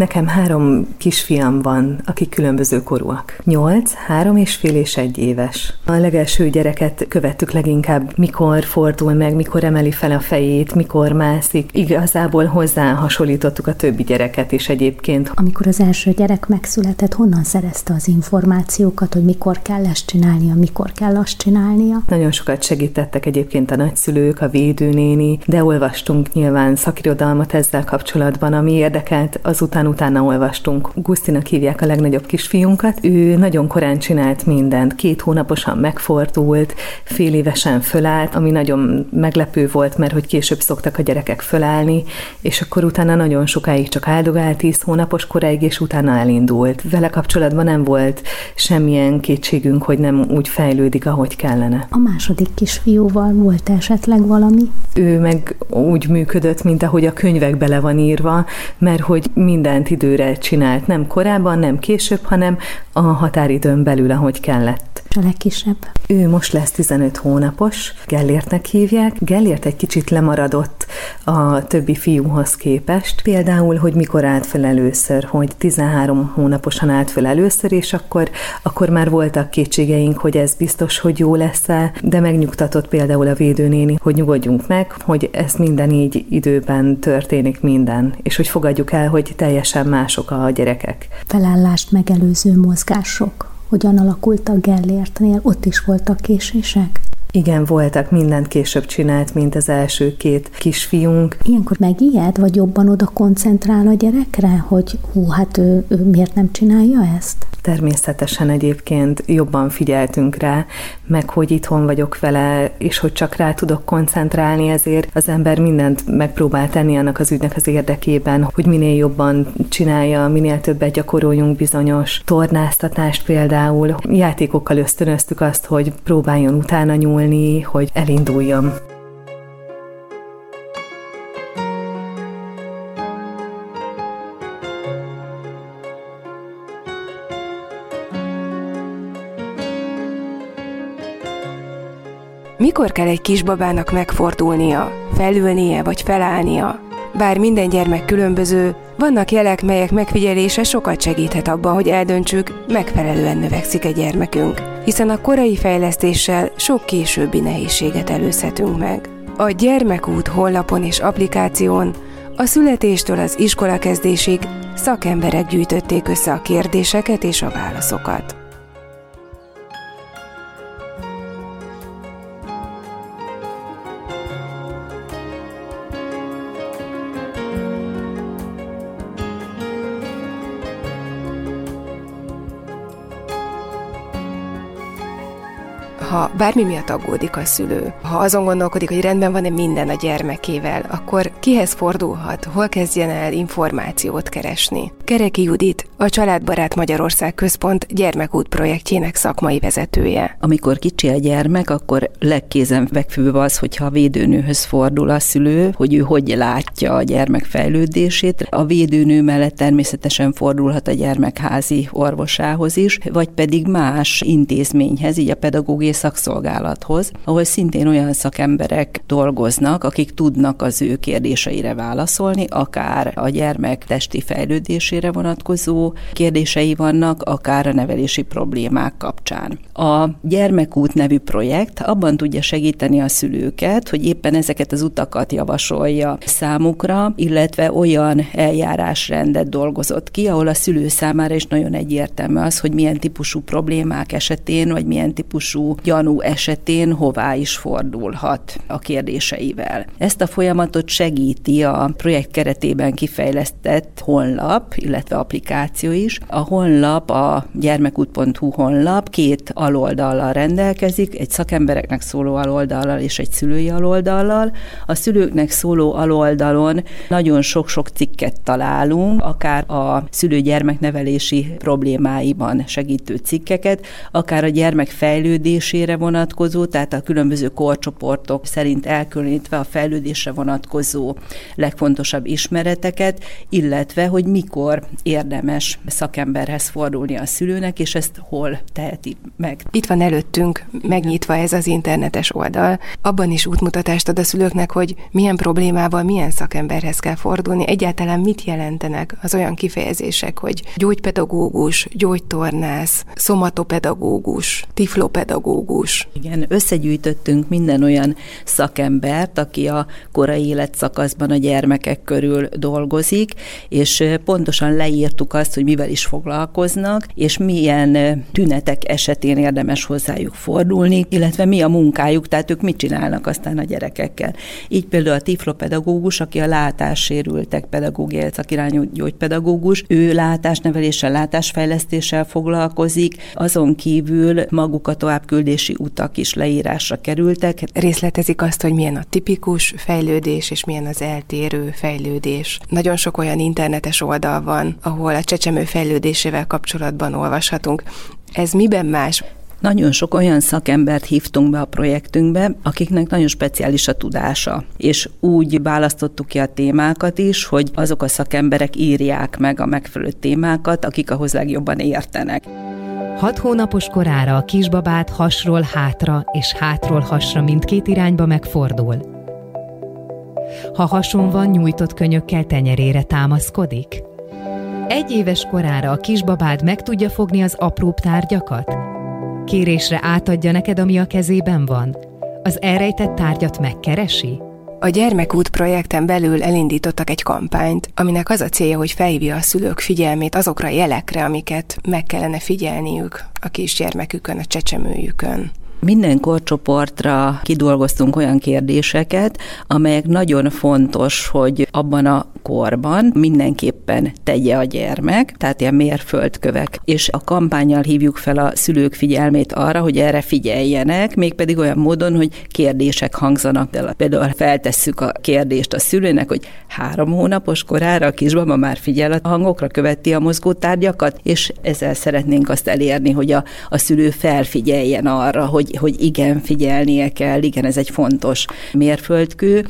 Nekem három kisfiam van, akik különböző korúak. Nyolc, három és fél és egy éves. A legelső gyereket követtük leginkább, mikor fordul meg, mikor emeli fel a fejét, mikor mászik. Igazából hozzá hasonlítottuk a többi gyereket is egyébként. Amikor az első gyerek megszületett, honnan szerezte az információkat, hogy mikor kell ezt csinálnia, mikor kell azt csinálnia? Nagyon sokat segítettek egyébként a nagyszülők, a védőnéni, de olvastunk nyilván szakirodalmat ezzel kapcsolatban, ami érdekelt azután utána olvastunk. Gusztinak hívják a legnagyobb kisfiunkat. Ő nagyon korán csinált mindent. Két hónaposan megfordult, fél évesen fölállt, ami nagyon meglepő volt, mert hogy később szoktak a gyerekek fölállni, és akkor utána nagyon sokáig csak áldogált, tíz hónapos koráig, és utána elindult. Vele kapcsolatban nem volt semmilyen kétségünk, hogy nem úgy fejlődik, ahogy kellene. A második kisfiúval volt esetleg valami? Ő meg úgy működött, mint ahogy a könyvek bele van írva, mert hogy minden mindent időre csinált, nem korábban, nem később, hanem a határidőn belül, ahogy kellett. A legkisebb? Ő most lesz 15 hónapos, Gellértnek hívják. Gellért egy kicsit lemaradott a többi fiúhoz képest. Például, hogy mikor állt fel először, hogy 13 hónaposan állt fel először, és akkor, akkor már voltak kétségeink, hogy ez biztos, hogy jó lesz-e, de megnyugtatott például a védőnéni, hogy nyugodjunk meg, hogy ez minden így időben történik minden, és hogy fogadjuk el, hogy teljesen mások a gyerekek. Felállást megelőző mozgások hogyan alakultak Gellértnél? Ott is voltak késések? Igen, voltak, mindent később csinált, mint az első két kisfiunk. Ilyenkor megijed, vagy jobban oda koncentrál a gyerekre, hogy hú, hát ő, ő miért nem csinálja ezt? Természetesen egyébként jobban figyeltünk rá, meg hogy itthon vagyok vele, és hogy csak rá tudok koncentrálni, ezért az ember mindent megpróbál tenni annak az ügynek az érdekében, hogy minél jobban csinálja, minél többet gyakoroljunk bizonyos tornáztatást például. Játékokkal ösztönöztük azt, hogy próbáljon utána nyúlni, hogy elinduljon. Mikor kell egy kisbabának megfordulnia, felülnie vagy felállnia? Bár minden gyermek különböző, vannak jelek, melyek megfigyelése sokat segíthet abban, hogy eldöntsük, megfelelően növekszik egy gyermekünk, hiszen a korai fejlesztéssel sok későbbi nehézséget előzhetünk meg. A Gyermekút honlapon és applikáción a születéstől az iskola kezdésig szakemberek gyűjtötték össze a kérdéseket és a válaszokat. Ha bármi miatt aggódik a szülő, ha azon gondolkodik, hogy rendben van-e minden a gyermekével, akkor kihez fordulhat, hol kezdjen el információt keresni? Kereki Judit, a Családbarát Magyarország Központ gyermekút projektjének szakmai vezetője. Amikor kicsi a gyermek, akkor legkézenfekvőbb az, hogyha a védőnőhöz fordul a szülő, hogy ő hogy látja a gyermek fejlődését. A védőnő mellett természetesen fordulhat a gyermekházi orvosához is, vagy pedig más intézményhez, így a pedagógiai szakszolgálathoz, ahol szintén olyan szakemberek dolgoznak, akik tudnak az ő kérdéseire válaszolni, akár a gyermek testi fejlődésére vonatkozó kérdései vannak, akár a nevelési problémák kapcsán. A Gyermekút nevű projekt abban tudja segíteni a szülőket, hogy éppen ezeket az utakat javasolja számukra, illetve olyan eljárásrendet dolgozott ki, ahol a szülő számára is nagyon egyértelmű az, hogy milyen típusú problémák esetén, vagy milyen típusú gyanú esetén hová is fordulhat a kérdéseivel. Ezt a folyamatot segíti a projekt keretében kifejlesztett honlap, illetve applikáció is. A honlap, a gyermekút.hu honlap két aloldallal rendelkezik, egy szakembereknek szóló aloldallal és egy szülői aloldallal. A szülőknek szóló aloldalon nagyon sok-sok cikket találunk, akár a szülő-gyermeknevelési problémáiban segítő cikkeket, akár a gyermek fejlődésére vonatkozó, tehát a különböző korcsoportok szerint elkülönítve a fejlődésre vonatkozó legfontosabb ismereteket, illetve hogy mikor érdemes más szakemberhez fordulni a szülőnek, és ezt hol teheti meg. Itt van előttünk megnyitva ez az internetes oldal. Abban is útmutatást ad a szülőknek, hogy milyen problémával milyen szakemberhez kell fordulni, egyáltalán mit jelentenek az olyan kifejezések, hogy gyógypedagógus, gyógytornász, szomatopedagógus, tiflopedagógus. Igen, összegyűjtöttünk minden olyan szakembert, aki a korai életszakaszban a gyermekek körül dolgozik, és pontosan leírtuk azt, hogy mivel is foglalkoznak, és milyen tünetek esetén érdemes hozzájuk fordulni, illetve mi a munkájuk, tehát ők mit csinálnak aztán a gyerekekkel. Így például a tiflopedagógus, aki a látássérültek pedagógiai szakirányú gyógypedagógus, ő látásneveléssel, látásfejlesztéssel foglalkozik, azon kívül maguk a továbbküldési utak is leírásra kerültek. Részletezik azt, hogy milyen a tipikus fejlődés, és milyen az eltérő fejlődés. Nagyon sok olyan internetes oldal van, ahol a csecsemő fejlődésével kapcsolatban olvashatunk. Ez miben más? Nagyon sok olyan szakembert hívtunk be a projektünkbe, akiknek nagyon speciális a tudása, és úgy választottuk ki a témákat is, hogy azok a szakemberek írják meg a megfelelő témákat, akik ahhoz legjobban értenek. Hat hónapos korára a kisbabát hasról hátra és hátról hasra mindkét irányba megfordul. Ha hason van, nyújtott könyökkel tenyerére támaszkodik. Egy éves korára a kisbabád meg tudja fogni az apróbb tárgyakat? Kérésre átadja neked, ami a kezében van? Az elrejtett tárgyat megkeresi? A Gyermekút projekten belül elindítottak egy kampányt, aminek az a célja, hogy felhívja a szülők figyelmét azokra a jelekre, amiket meg kellene figyelniük a kisgyermekükön, a csecsemőjükön. Minden korcsoportra kidolgoztunk olyan kérdéseket, amelyek nagyon fontos, hogy abban a korban mindenképpen tegye a gyermek, tehát ilyen mérföldkövek. És a kampányjal hívjuk fel a szülők figyelmét arra, hogy erre figyeljenek, mégpedig olyan módon, hogy kérdések hangzanak el. Például feltesszük a kérdést a szülőnek, hogy három hónapos korára a kisbaba már figyel a hangokra, követi a mozgótárgyakat, és ezzel szeretnénk azt elérni, hogy a, a szülő felfigyeljen arra, hogy hogy, hogy igen, figyelnie kell, igen, ez egy fontos mérföldkő.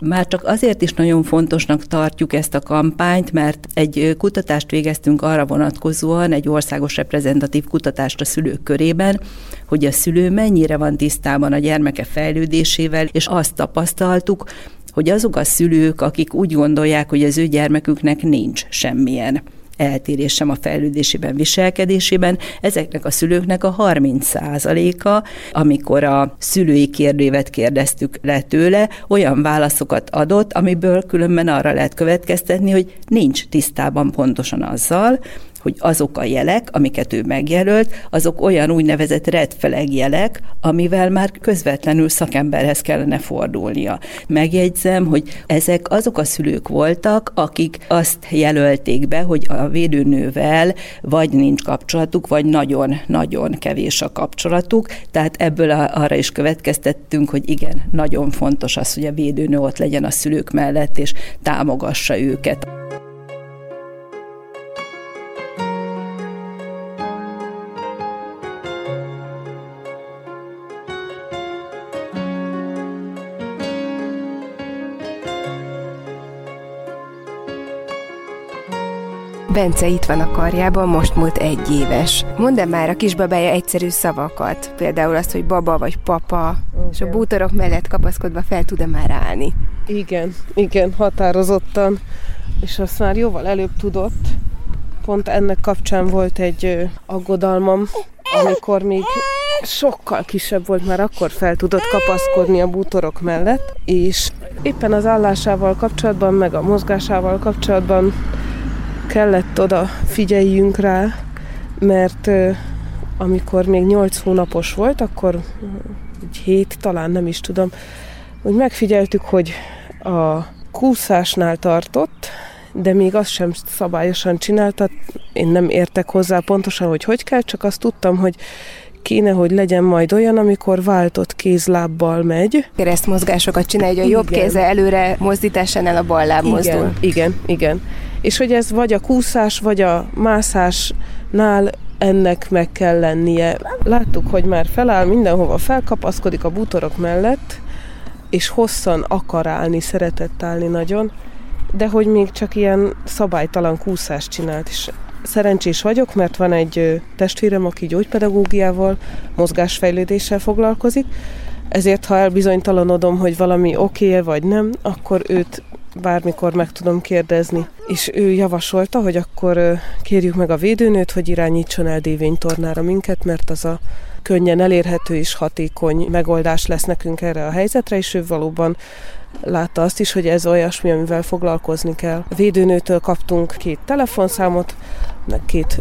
Már csak azért is nagyon fontosnak tartjuk ezt a kampányt, mert egy kutatást végeztünk arra vonatkozóan, egy országos reprezentatív kutatást a szülők körében, hogy a szülő mennyire van tisztában a gyermeke fejlődésével, és azt tapasztaltuk, hogy azok a szülők, akik úgy gondolják, hogy az ő gyermeküknek nincs semmilyen eltérés sem a fejlődésében, viselkedésében. Ezeknek a szülőknek a 30%-a, amikor a szülői kérdévet kérdeztük le tőle, olyan válaszokat adott, amiből különben arra lehet következtetni, hogy nincs tisztában pontosan azzal, hogy azok a jelek, amiket ő megjelölt, azok olyan úgynevezett red jelek, amivel már közvetlenül szakemberhez kellene fordulnia. Megjegyzem, hogy ezek azok a szülők voltak, akik azt jelölték be, hogy a védőnővel vagy nincs kapcsolatuk, vagy nagyon-nagyon kevés a kapcsolatuk, tehát ebből arra is következtettünk, hogy igen, nagyon fontos az, hogy a védőnő ott legyen a szülők mellett, és támogassa őket. Bence itt van a karjában, most múlt egy éves. Mondd már a kisbabája egyszerű szavakat, például azt, hogy baba vagy papa, okay. és a bútorok mellett kapaszkodva fel tud-e már állni? Igen, igen, határozottan, és azt már jóval előbb tudott. Pont ennek kapcsán volt egy aggodalmam, amikor még sokkal kisebb volt, már akkor fel tudott kapaszkodni a bútorok mellett, és éppen az állásával kapcsolatban, meg a mozgásával kapcsolatban kellett oda figyeljünk rá, mert amikor még 8 hónapos volt, akkor egy hét, talán nem is tudom, hogy megfigyeltük, hogy a kúszásnál tartott, de még azt sem szabályosan csinálta. Én nem értek hozzá pontosan, hogy hogy kell, csak azt tudtam, hogy kéne, hogy legyen majd olyan, amikor váltott kézlábbal megy. Keresztmozgásokat csinálja, hogy a jobb kéze előre mozdításánál a bal láb igen, mozdul. Igen, igen és hogy ez vagy a kúszás, vagy a mászásnál ennek meg kell lennie. Láttuk, hogy már feláll, mindenhova felkapaszkodik a bútorok mellett, és hosszan akar állni, szeretett állni nagyon, de hogy még csak ilyen szabálytalan kúszást csinált, és szerencsés vagyok, mert van egy testvérem, aki gyógypedagógiával, mozgásfejlődéssel foglalkozik, ezért ha elbizonytalanodom, hogy valami oké -e vagy nem, akkor őt bármikor meg tudom kérdezni. És ő javasolta, hogy akkor kérjük meg a védőnőt, hogy irányítson el dévénytornára minket, mert az a könnyen elérhető és hatékony megoldás lesz nekünk erre a helyzetre, és ő valóban látta azt is, hogy ez olyasmi, amivel foglalkozni kell. A védőnőtől kaptunk két telefonszámot, két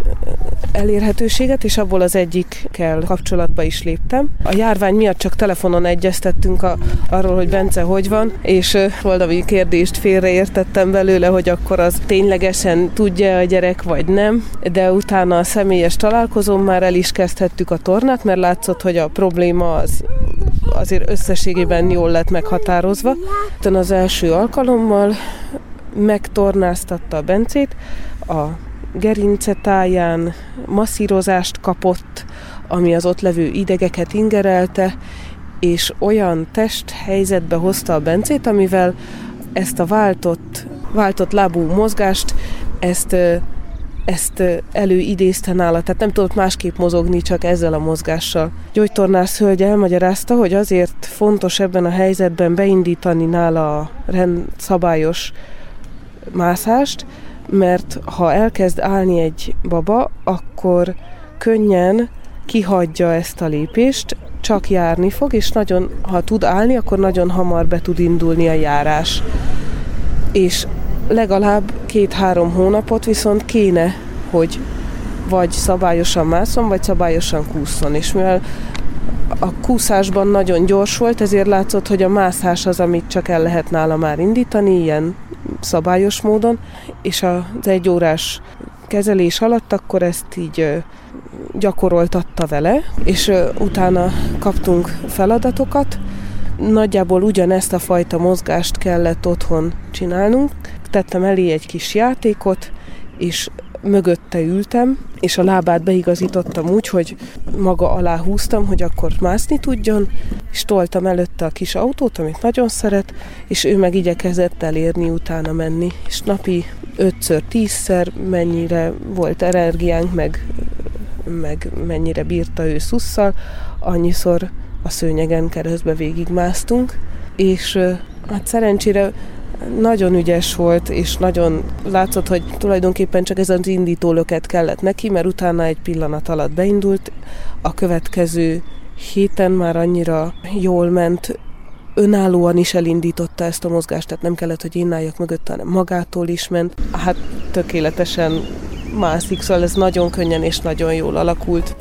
elérhetőséget, és abból az egyikkel kapcsolatba is léptem. A járvány miatt csak telefonon egyeztettünk a, arról, hogy Bence hogy van, és valami kérdést félreértettem belőle, hogy akkor az ténylegesen tudja a gyerek, vagy nem, de utána a személyes találkozón már el is kezdhettük a tornát, mert látszott, hogy a probléma az azért összességében jól lett meghatározva. Utána az első alkalommal megtornáztatta a Bencét, a gerincetáján masszírozást kapott, ami az ott levő idegeket ingerelte, és olyan testhelyzetbe hozta a Bencét, amivel ezt a váltott, váltott lábú mozgást, ezt, ezt előidézte nála, tehát nem tudott másképp mozogni, csak ezzel a mozgással. Gyógytornász hölgy elmagyarázta, hogy azért fontos ebben a helyzetben beindítani nála a rendszabályos mászást, mert ha elkezd állni egy baba, akkor könnyen kihagyja ezt a lépést, csak járni fog, és nagyon, ha tud állni, akkor nagyon hamar be tud indulni a járás. És legalább két-három hónapot viszont kéne, hogy vagy szabályosan mászom, vagy szabályosan kúszon. És mivel a kúszásban nagyon gyors volt, ezért látszott, hogy a mászás az, amit csak el lehet nála már indítani, ilyen szabályos módon, és az egy órás kezelés alatt akkor ezt így gyakoroltatta vele, és utána kaptunk feladatokat. Nagyjából ugyanezt a fajta mozgást kellett otthon csinálnunk. Tettem elé egy kis játékot, és mögötte ültem, és a lábát beigazítottam úgy, hogy maga alá húztam, hogy akkor mászni tudjon, és toltam előtte a kis autót, amit nagyon szeret, és ő meg igyekezett elérni, utána menni. És napi ötször, tízszer mennyire volt energiánk, meg, meg mennyire bírta ő szusszal, annyiszor a szőnyegen keresztbe végigmásztunk, és hát szerencsére nagyon ügyes volt, és nagyon látszott, hogy tulajdonképpen csak ez az indítólöket kellett neki, mert utána egy pillanat alatt beindult. A következő héten már annyira jól ment, önállóan is elindította ezt a mozgást, tehát nem kellett, hogy én álljak mögött, hanem magától is ment. Hát tökéletesen mászik, szóval ez nagyon könnyen és nagyon jól alakult.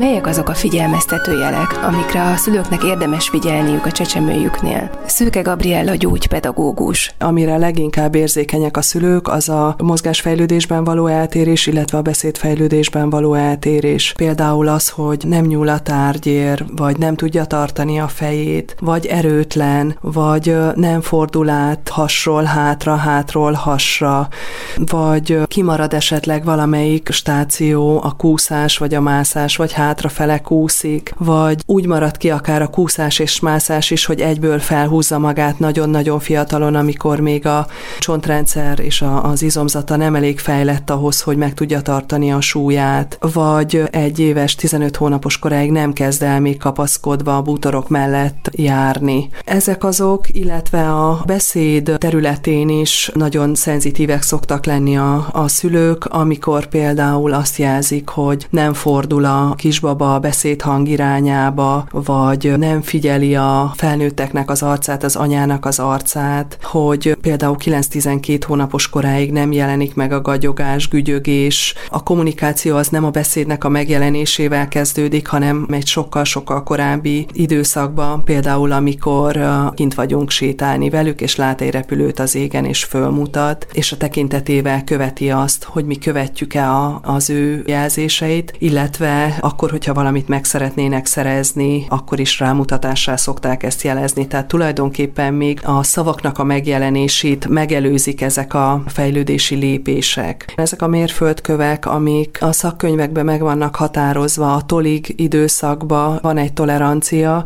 Melyek azok a figyelmeztető jelek, amikre a szülőknek érdemes figyelniük a csecsemőjüknél? Szőke Gabriella gyógypedagógus. Amire leginkább érzékenyek a szülők, az a mozgásfejlődésben való eltérés, illetve a beszédfejlődésben való eltérés. Például az, hogy nem nyúl a tárgyér, vagy nem tudja tartani a fejét, vagy erőtlen, vagy nem fordul át hasról hátra, hátról hasra, vagy kimarad esetleg valamelyik stáció, a kúszás, vagy a mászás, vagy hát hátrafele kúszik, vagy úgy marad ki akár a kúszás és mászás is, hogy egyből felhúzza magát nagyon-nagyon fiatalon, amikor még a csontrendszer és a, az izomzata nem elég fejlett ahhoz, hogy meg tudja tartani a súlyát, vagy egy éves, 15 hónapos koráig nem kezd el még kapaszkodva a bútorok mellett járni. Ezek azok, illetve a beszéd területén is nagyon szenzitívek szoktak lenni a, a szülők, amikor például azt jelzik, hogy nem fordul a kis kisbaba a beszédhang irányába, vagy nem figyeli a felnőtteknek az arcát, az anyának az arcát, hogy például 9-12 hónapos koráig nem jelenik meg a gagyogás, gügyögés. A kommunikáció az nem a beszédnek a megjelenésével kezdődik, hanem egy sokkal-sokkal korábbi időszakban, például amikor kint vagyunk sétálni velük, és lát egy repülőt az égen, és fölmutat, és a tekintetével követi azt, hogy mi követjük-e a, az ő jelzéseit, illetve akkor akkor, hogyha valamit meg szeretnének szerezni, akkor is rámutatással szokták ezt jelezni. Tehát tulajdonképpen még a szavaknak a megjelenését megelőzik ezek a fejlődési lépések. Ezek a mérföldkövek, amik a szakkönyvekben meg vannak határozva, a tolig időszakban van egy tolerancia,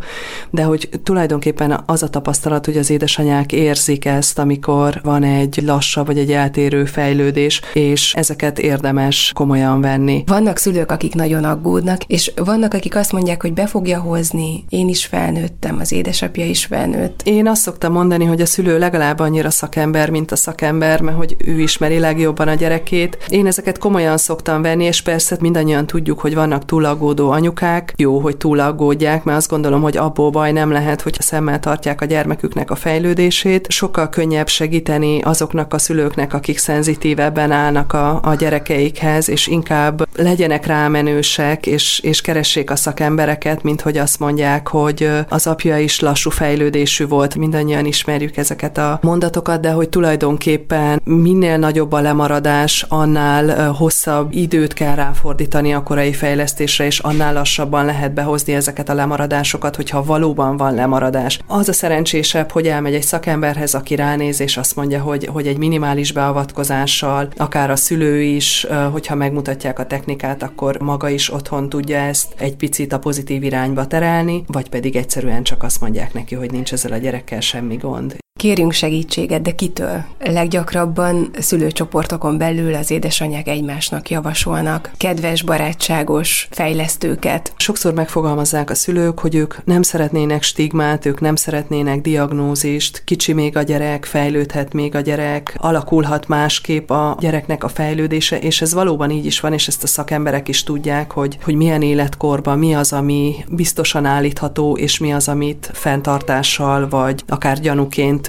de hogy tulajdonképpen az a tapasztalat, hogy az édesanyák érzik ezt, amikor van egy lassabb vagy egy eltérő fejlődés, és ezeket érdemes komolyan venni. Vannak szülők, akik nagyon aggódnak, és vannak, akik azt mondják, hogy be fogja hozni, én is felnőttem, az édesapja is felnőtt. Én azt szoktam mondani, hogy a szülő legalább annyira szakember, mint a szakember, mert hogy ő ismeri legjobban a gyerekét. Én ezeket komolyan szoktam venni, és persze mindannyian tudjuk, hogy vannak túlaggódó anyukák. Jó, hogy túlaggódják, mert azt gondolom, hogy abból baj nem lehet, hogy szemmel tartják a gyermeküknek a fejlődését. Sokkal könnyebb segíteni azoknak a szülőknek, akik szenzitívebben állnak a, a gyerekeikhez, és inkább legyenek rámenősek, és, és keressék a szakembereket, mint hogy azt mondják, hogy az apja is lassú fejlődésű volt. Mindannyian ismerjük ezeket a mondatokat, de hogy tulajdonképpen minél nagyobb a lemaradás, annál hosszabb időt kell ráfordítani a korai fejlesztésre, és annál lassabban lehet behozni ezeket a lemaradásokat, hogyha valóban van lemaradás. Az a szerencsésebb, hogy elmegy egy szakemberhez, aki ránéz, és azt mondja, hogy, hogy egy minimális beavatkozással, akár a szülő is, hogyha megmutatják a technikát, akkor maga is otthon tudja ezt egy picit a pozitív irányba terelni, vagy pedig egyszerűen csak azt mondják neki, hogy nincs ezzel a gyerekkel semmi gond. Kérünk segítséget, de kitől? Leggyakrabban szülőcsoportokon belül az édesanyák egymásnak javasolnak kedves, barátságos fejlesztőket. Sokszor megfogalmazzák a szülők, hogy ők nem szeretnének stigmát, ők nem szeretnének diagnózist, kicsi még a gyerek, fejlődhet még a gyerek, alakulhat másképp a gyereknek a fejlődése, és ez valóban így is van, és ezt a szakemberek is tudják, hogy, hogy milyen életkorban mi az, ami biztosan állítható, és mi az, amit fenntartással, vagy akár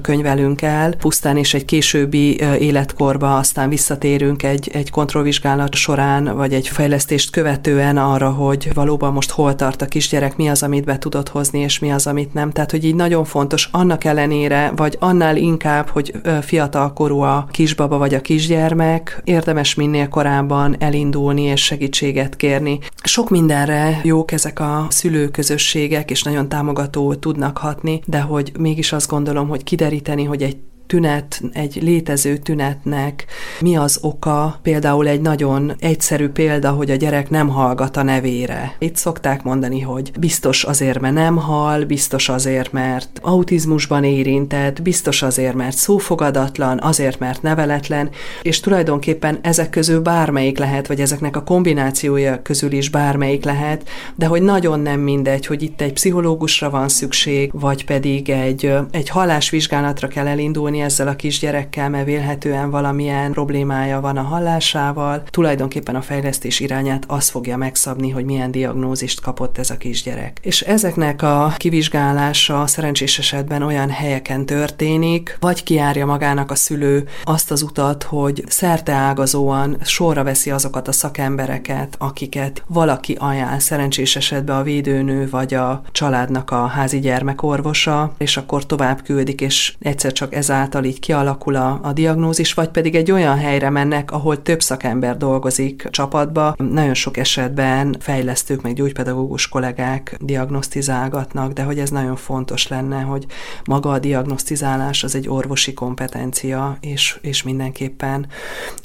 könyvelünk el, pusztán és egy későbbi életkorba aztán visszatérünk egy, egy kontrollvizsgálat során, vagy egy fejlesztést követően arra, hogy valóban most hol tart a kisgyerek, mi az, amit be tudott hozni, és mi az, amit nem. Tehát, hogy így nagyon fontos annak ellenére, vagy annál inkább, hogy fiatalkorú a kisbaba vagy a kisgyermek, érdemes minél korábban elindulni és segítséget kérni. Sok mindenre jók ezek a szülőközösségek, és nagyon támogató tudnak hatni, de hogy mégis azt gondolom, hogy kiderül kideríteni, hogy egy tünet, egy létező tünetnek mi az oka, például egy nagyon egyszerű példa, hogy a gyerek nem hallgat a nevére. Itt szokták mondani, hogy biztos azért, mert nem hall, biztos azért, mert autizmusban érintett, biztos azért, mert szófogadatlan, azért, mert neveletlen, és tulajdonképpen ezek közül bármelyik lehet, vagy ezeknek a kombinációja közül is bármelyik lehet, de hogy nagyon nem mindegy, hogy itt egy pszichológusra van szükség, vagy pedig egy, egy hallásvizsgálatra kell elindulni, beszélni ezzel a kisgyerekkel, mert vélhetően valamilyen problémája van a hallásával. Tulajdonképpen a fejlesztés irányát az fogja megszabni, hogy milyen diagnózist kapott ez a kisgyerek. És ezeknek a kivizsgálása szerencsés esetben olyan helyeken történik, vagy kiárja magának a szülő azt az utat, hogy ágazóan sorra veszi azokat a szakembereket, akiket valaki ajánl, szerencsés esetben a védőnő vagy a családnak a házi gyermekorvosa, és akkor tovább küldik, és egyszer csak ezáltal által így kialakul a, a diagnózis, vagy pedig egy olyan helyre mennek, ahol több szakember dolgozik csapatba. Nagyon sok esetben fejlesztők, meg gyógypedagógus kollégák diagnosztizálgatnak, de hogy ez nagyon fontos lenne, hogy maga a diagnosztizálás az egy orvosi kompetencia, és, és mindenképpen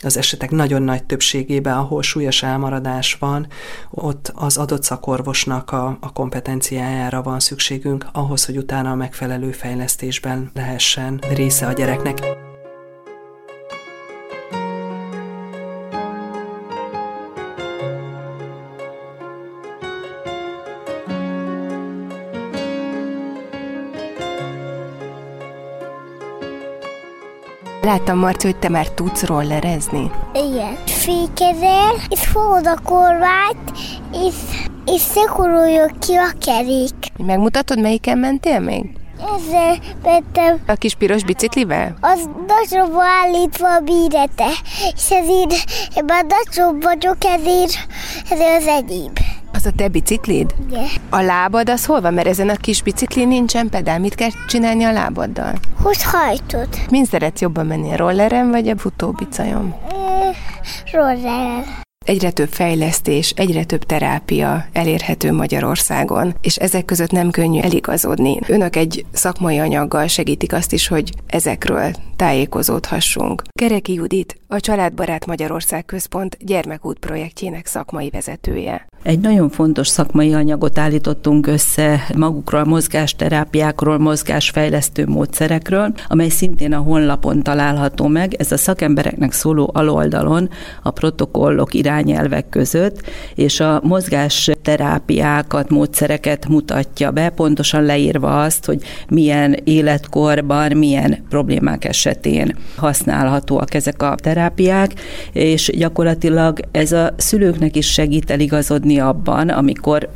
az esetek nagyon nagy többségében, ahol súlyos elmaradás van, ott az adott szakorvosnak a, a kompetenciájára van szükségünk ahhoz, hogy utána a megfelelő fejlesztésben lehessen része a gyereknek. Láttam, Marci, hogy te már tudsz rollerezni. Igen. Fékezel, és fogod a kormányt, és, és szikoroljuk ki a kerék. Megmutatod, melyiken mentél még? Ezzel mentem. A kis piros biciklivel? Az nagyobb állítva a bírete. És ezért én már nagyobb vagyok, ezért ez az egyéb. Az a te biciklid? Igen. A lábad az hol van? Mert ezen a kis bicikli nincsen pedál. Mit kell csinálni a lábaddal? Hogy hajtod? Mind szeretsz jobban menni a rolleren, vagy a futóbicajon? rolleren. Egyre több fejlesztés, egyre több terápia elérhető Magyarországon, és ezek között nem könnyű eligazodni. Önök egy szakmai anyaggal segítik azt is, hogy ezekről tájékozódhassunk. Kereki Judit, a Családbarát Magyarország Központ gyermekút projektjének szakmai vezetője. Egy nagyon fontos szakmai anyagot állítottunk össze magukról, mozgásterápiákról, mozgásfejlesztő módszerekről, amely szintén a honlapon található meg. Ez a szakembereknek szóló aloldalon a protokollok irányelvek között, és a mozgásterápiákat, módszereket mutatja be, pontosan leírva azt, hogy milyen életkorban, milyen problémák esetén használhatóak ezek a terápiák, és gyakorlatilag ez a szülőknek is segít eligazodni abban, amikor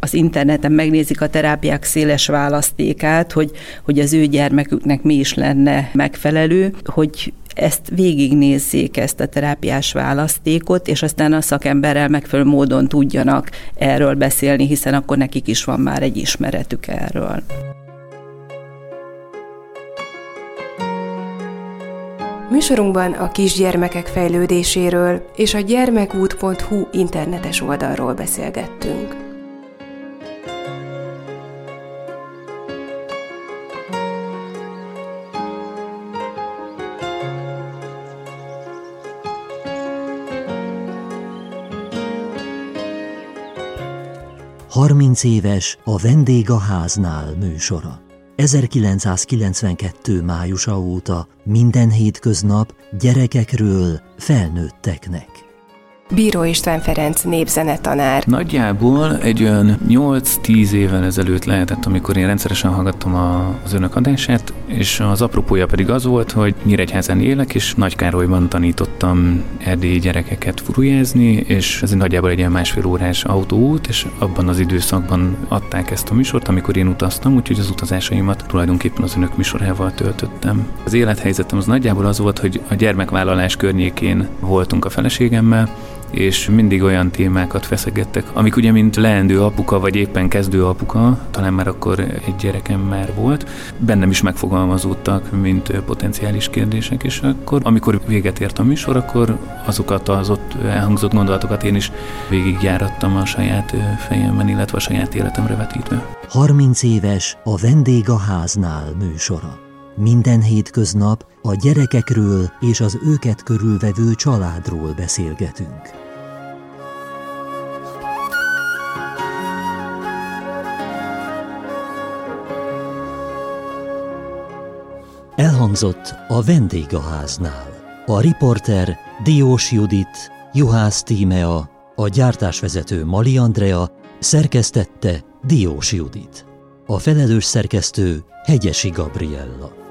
az interneten megnézik a terápiák széles választékát, hogy, hogy az ő gyermeküknek mi is lenne megfelelő, hogy ezt végignézzék, ezt a terápiás választékot, és aztán a szakemberrel megfelelő módon tudjanak erről beszélni, hiszen akkor nekik is van már egy ismeretük erről. Műsorunkban a kisgyermekek fejlődéséről és a gyermekút.hu internetes oldalról beszélgettünk. Harminc éves a Vendég a háznál műsora. 1992. májusa óta minden hétköznap gyerekekről felnőtteknek. Bíró István Ferenc népzenetanár. Nagyjából egy olyan 8-10 évvel ezelőtt lehetett, amikor én rendszeresen hallgattam az önök adását, és az apropója pedig az volt, hogy Nyíregyházán élek, és Nagykárolyban tanítottam erdélyi gyerekeket furujázni, és ez nagyjából egy ilyen másfél órás autóút, és abban az időszakban adták ezt a műsort, amikor én utaztam, úgyhogy az utazásaimat tulajdonképpen az önök műsorával töltöttem. Az élethelyzetem az nagyjából az volt, hogy a gyermekvállalás környékén voltunk a feleségemmel, és mindig olyan témákat feszegettek, amik ugye mint leendő apuka, vagy éppen kezdő apuka, talán már akkor egy gyerekem már volt, bennem is megfogalmazódtak, mint potenciális kérdések, és akkor, amikor véget ért a műsor, akkor azokat az ott elhangzott gondolatokat én is végigjárattam a saját fejemben, illetve a saját életemre vetítve. 30 éves a Vendég a háznál műsora. Minden hétköznap a gyerekekről és az őket körülvevő családról beszélgetünk. Elhangzott a vendégháznál. A riporter Diós Judit, Juhász Tímea, a gyártásvezető Mali Andrea, szerkesztette Diós Judit. A felelős szerkesztő Hegyesi Gabriella.